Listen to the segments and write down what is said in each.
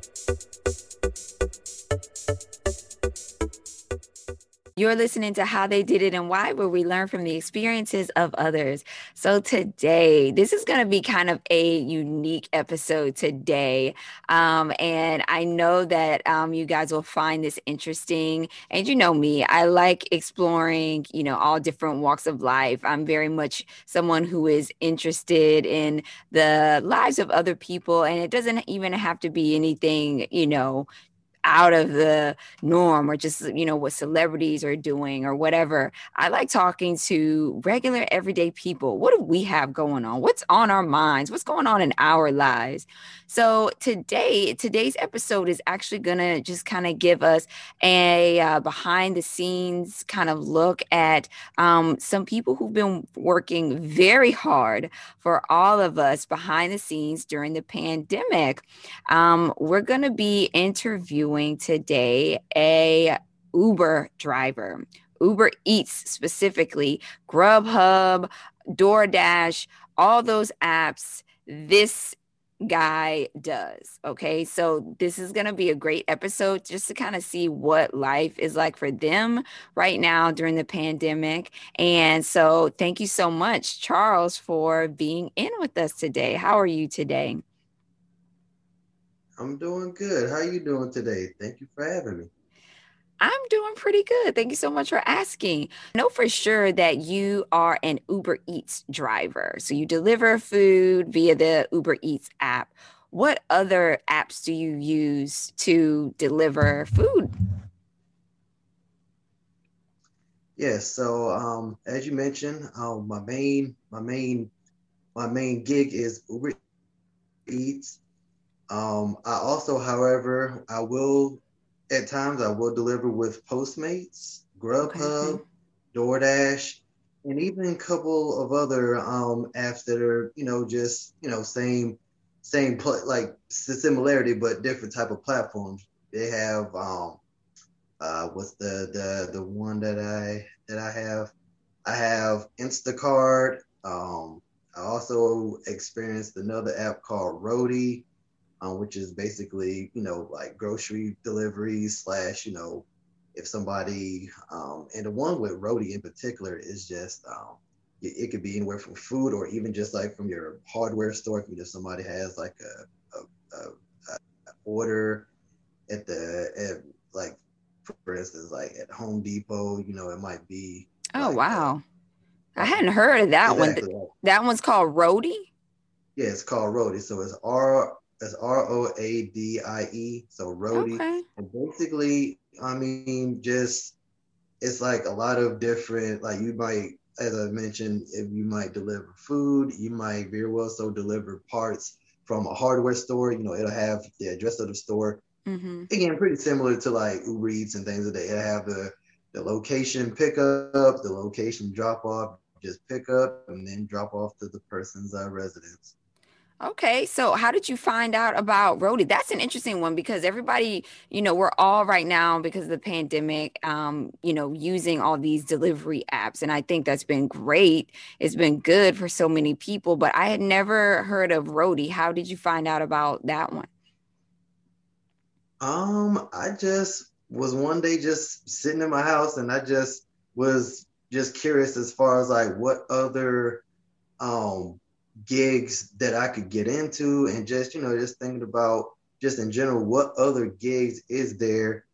Thank you. You're listening to How They Did It and Why, where we learn from the experiences of others. So, today, this is going to be kind of a unique episode today. Um, and I know that um, you guys will find this interesting. And you know me, I like exploring, you know, all different walks of life. I'm very much someone who is interested in the lives of other people. And it doesn't even have to be anything, you know, out of the norm or just you know what celebrities are doing or whatever. I like talking to regular everyday people. What do we have going on? What's on our minds? What's going on in our lives? So today today's episode is actually to just kind of give us a uh, behind the scenes kind of look at um, some people who've been working very hard for all of us behind the scenes during the pandemic. Um, we're to be interviewing today a Uber driver, Uber Eats specifically, Grubhub, DoorDash, all those apps. This guy does. Okay. So this is going to be a great episode just to kind of see what life is like for them right now during the pandemic. And so thank you so much, Charles, for being in with us today. How are you today? I'm doing good. How are you doing today? Thank you for having me. I'm doing pretty good. Thank you so much for asking. I know for sure that you are an Uber Eats driver. So you deliver food via the Uber Eats app. What other apps do you use to deliver food? Yes, so um, as you mentioned, um, my main my main my main gig is Uber Eats. Um, I also, however, I will at times I will deliver with Postmates, Grubhub, okay. DoorDash, and even a couple of other um, apps that are you know just you know same same pl- like similarity but different type of platforms. They have um, uh, what's the the the one that I that I have? I have Instacart. Um, I also experienced another app called Roadie um, which is basically you know like grocery delivery slash you know if somebody um, and the one with Roadie in particular is just um, it, it, could be anywhere from food or even just like from your hardware store. If you know somebody has like a, a, a, a order at the at like for instance like at Home Depot, you know it might be. Oh like, wow. Uh, I hadn't heard of that exactly. one. That one's called Roadie. Yeah, it's called Roadie. So it's R that's R O A D I E. So Roadie. Okay. And basically, I mean, just it's like a lot of different. Like you might, as I mentioned, if you might deliver food, you might very well so deliver parts from a hardware store. You know, it'll have the address of the store. Mm-hmm. Again, pretty similar to like Uber Eats and things that they have the the location pickup, the location drop off, just pick up and then drop off to the person's uh, residence. Okay, so how did you find out about Roadie? That's an interesting one because everybody, you know, we're all right now because of the pandemic, um, you know, using all these delivery apps, and I think that's been great. It's been good for so many people, but I had never heard of Roadie. How did you find out about that one? Um, I just was one day just sitting in my house, and I just was just curious as far as like what other um gigs that I could get into and just, you know, just thinking about just in general, what other gigs is there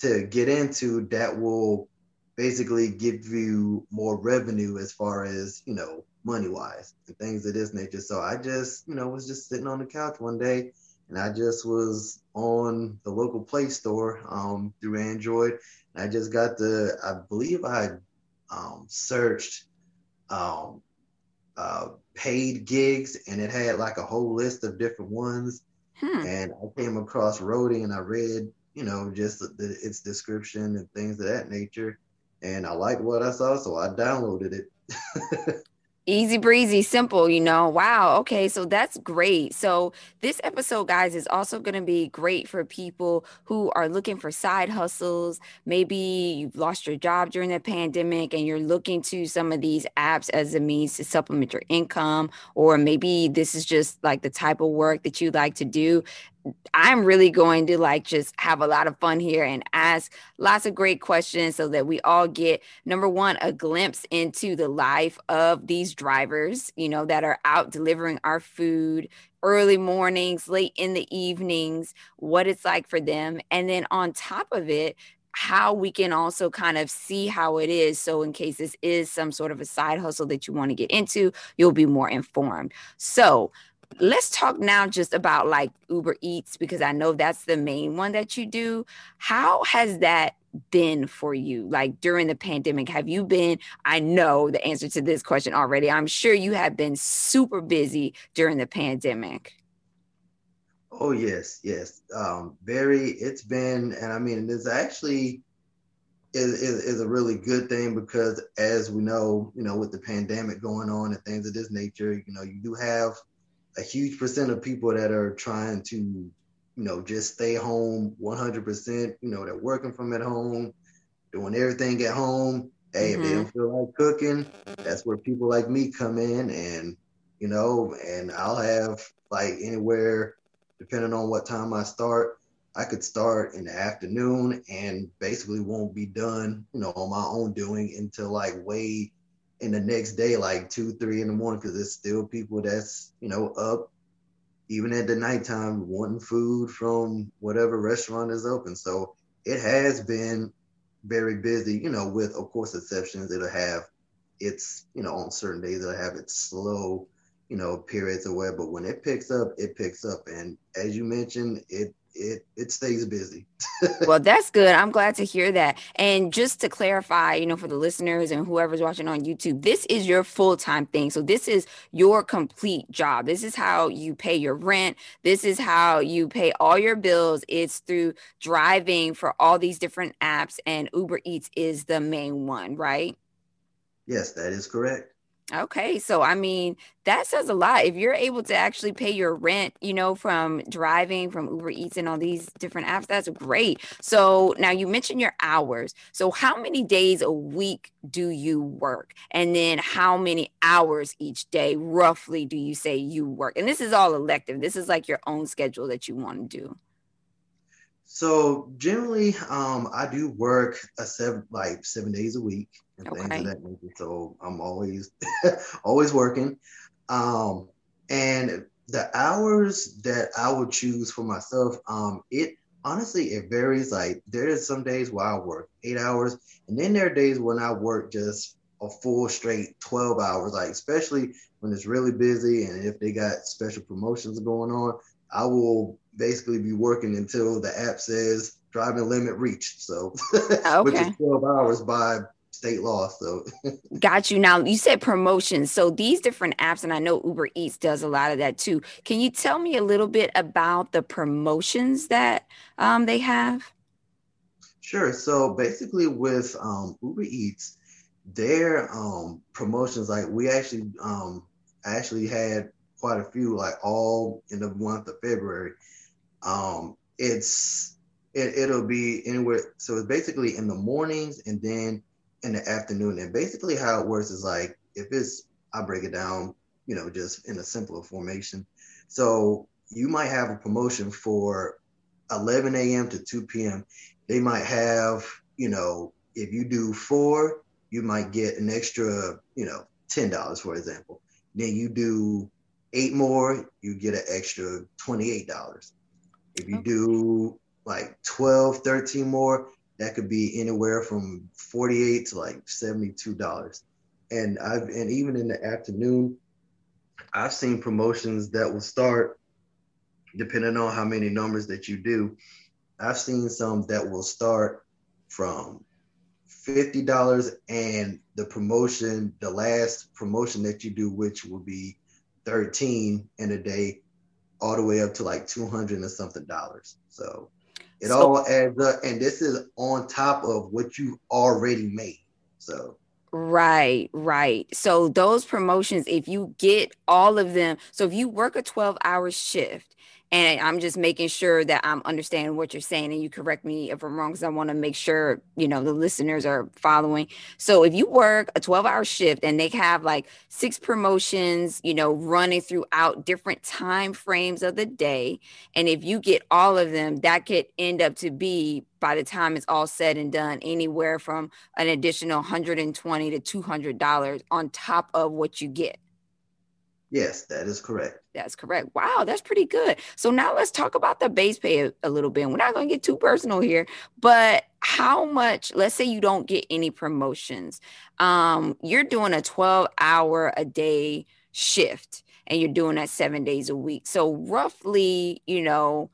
to get into that will basically give you more revenue as far as, you know, money wise and things of this nature. So I just, you know, was just sitting on the couch one day and I just was on the local Play Store um, through Android. And I just got the, I believe I um, searched um, uh, paid gigs, and it had like a whole list of different ones. Hmm. And I came across Roadie, and I read, you know, just the, its description and things of that nature. And I liked what I saw, so I downloaded it. easy breezy simple you know? Wow okay so that's great. So this episode guys is also going to be great for people who are looking for side hustles. Maybe you've lost your job during the pandemic and you're looking to some of these apps as a means to supplement your income or maybe this is just like the type of work that you like to do I'm really going to like just have a lot of fun here and ask lots of great questions so that we all get number one, a glimpse into the life of these drivers, you know, that are out delivering our food early mornings, late in the evenings, what it's like for them. And then on top of it, how we can also kind of see how it is. So, in case this is some sort of a side hustle that you want to get into, you'll be more informed. So, let's talk now just about like Uber Eats because I know that's the main one that you do. How has that been for you like during the pandemic have you been i know the answer to this question already i'm sure you have been super busy during the pandemic oh yes yes um very it's been and i mean it's actually is, is, is a really good thing because as we know you know with the pandemic going on and things of this nature you know you do have a huge percent of people that are trying to, you know, just stay home 100%. You know, they're working from at home, doing everything at home. Hey, mm-hmm. if they don't mm-hmm. feel like cooking, that's where people like me come in, and you know, and I'll have like anywhere, depending on what time I start, I could start in the afternoon and basically won't be done, you know, on my own doing until like way in the next day, like two, three in the morning, because there's still people that's, you know, up even at the nighttime wanting food from whatever restaurant is open. So it has been very busy, you know, with of course exceptions. It'll have it's, you know, on certain days it'll have its slow, you know, periods or whatever. But when it picks up, it picks up. And as you mentioned, it it it stays busy. well, that's good. I'm glad to hear that. And just to clarify, you know, for the listeners and whoever's watching on YouTube, this is your full-time thing. So this is your complete job. This is how you pay your rent. This is how you pay all your bills. It's through driving for all these different apps and Uber Eats is the main one, right? Yes, that is correct. Okay, so I mean, that says a lot. If you're able to actually pay your rent, you know, from driving, from Uber Eats and all these different apps, that's great. So now you mentioned your hours. So how many days a week do you work? And then how many hours each day roughly do you say you work? And this is all elective. This is like your own schedule that you want to do. So generally, um, I do work a seven like seven days a week and okay. things of that nature. So I'm always always working. Um, and the hours that I would choose for myself, um, it honestly it varies. Like there is some days where I work eight hours, and then there are days when I work just a full straight 12 hours, like especially when it's really busy and if they got special promotions going on, I will basically be working until the app says driving limit reached. So okay. which is 12 hours by state law. So got you. Now you said promotions. So these different apps, and I know Uber Eats does a lot of that too. Can you tell me a little bit about the promotions that um, they have? Sure. So basically, with um, Uber Eats, their um, promotions, like we actually um, actually had quite a few, like all in the month of February. Um, it's it, it'll be anywhere. So it's basically in the mornings and then in the afternoon. And basically, how it works is like if it's, I break it down, you know, just in a simpler formation. So you might have a promotion for 11 a.m. to 2 p.m. They might have, you know, if you do four, you might get an extra, you know, $10, for example. Then you do eight more, you get an extra $28. If you do like 12, 13 more, that could be anywhere from 48 to like $72. And I've and even in the afternoon, I've seen promotions that will start depending on how many numbers that you do. I've seen some that will start from $50 and the promotion, the last promotion that you do, which will be 13 in a day, all the way up to like 200 or something dollars. So it so, all adds up, and this is on top of what you already made. So Right, right. So those promotions, if you get all of them, so if you work a 12 hour shift and I'm just making sure that I'm understanding what you're saying and you correct me if I'm wrong because I want to make sure, you know, the listeners are following. So if you work a 12 hour shift and they have like six promotions, you know, running throughout different time frames of the day, and if you get all of them, that could end up to be by the time it's all said and done anywhere from an additional 120 to 200 dollars on top of what you get Yes, that is correct. That's correct. Wow, that's pretty good. So now let's talk about the base pay a, a little bit. We're not going to get too personal here, but how much, let's say you don't get any promotions. Um, you're doing a 12 hour a day shift and you're doing that 7 days a week. So roughly, you know,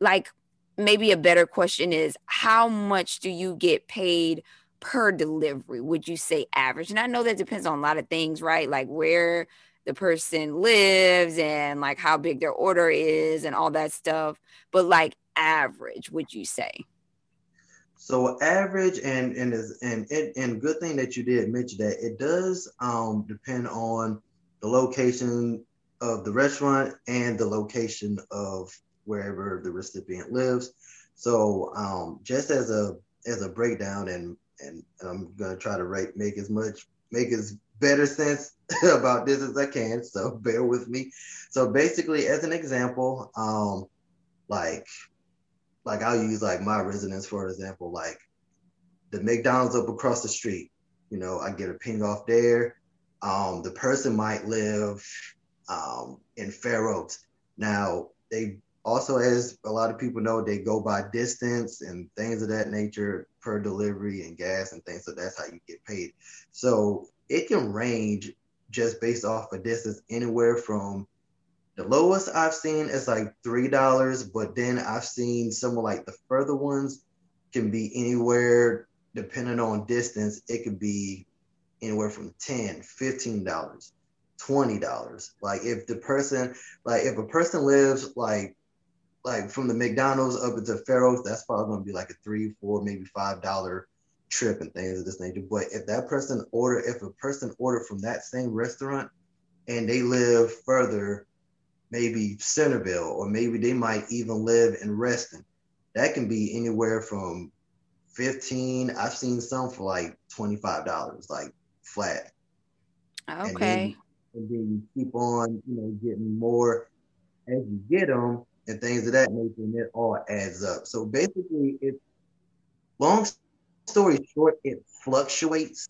like maybe a better question is how much do you get paid per delivery? Would you say average? And I know that depends on a lot of things, right? Like where the person lives and like how big their order is and all that stuff. But like average, would you say? So average and and is and it and good thing that you did mention that it does um depend on the location of the restaurant and the location of wherever the recipient lives. So um just as a as a breakdown and and I'm gonna try to rate make as much make as better sense about this as I can, so bear with me. So basically, as an example, um, like like I'll use like my residence for example, like the McDonald's up across the street. You know, I get a ping off there. Um, the person might live um, in Fair Oaks. Now they also, as a lot of people know, they go by distance and things of that nature per delivery and gas and things. So that's how you get paid. So it can range just based off of distance anywhere from the lowest I've seen is like three dollars, but then I've seen some of like the further ones can be anywhere depending on distance. It could be anywhere from 10 15 dollars 20 dollars like if the person like if a person lives like like from the mcdonald's up into Oaks, that's probably going to be like a three four maybe five dollar trip and things of this nature. But if that person order, if a person ordered from that same restaurant and they live further, maybe Centerville, or maybe they might even live in Reston, that can be anywhere from 15. I've seen some for like $25, like flat. Okay. And then, and then you keep on, you know, getting more as you get them and things of that nature, and it all adds up. So basically, it's long story short, it fluctuates.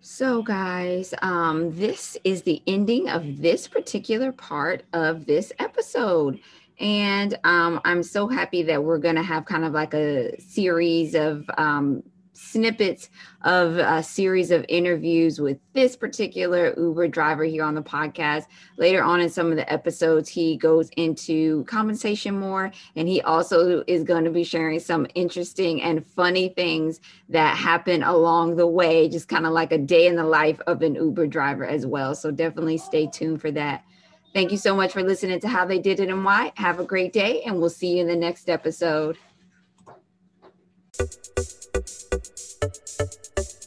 So, guys, um, this is the ending of this particular part of this episode. And um, I'm so happy that we're going to have kind of like a series of um, snippets of a series of interviews with this particular Uber driver here on the podcast. Later on in some of the episodes, he goes into compensation more, and he also is going to be sharing some interesting and funny things that happen along the way, just kind of like a day in the life of an Uber driver as well. So definitely stay tuned for that. Thank you so much for listening to How They Did It and Why. Have a great day, and we'll see you in the next episode. Thank you.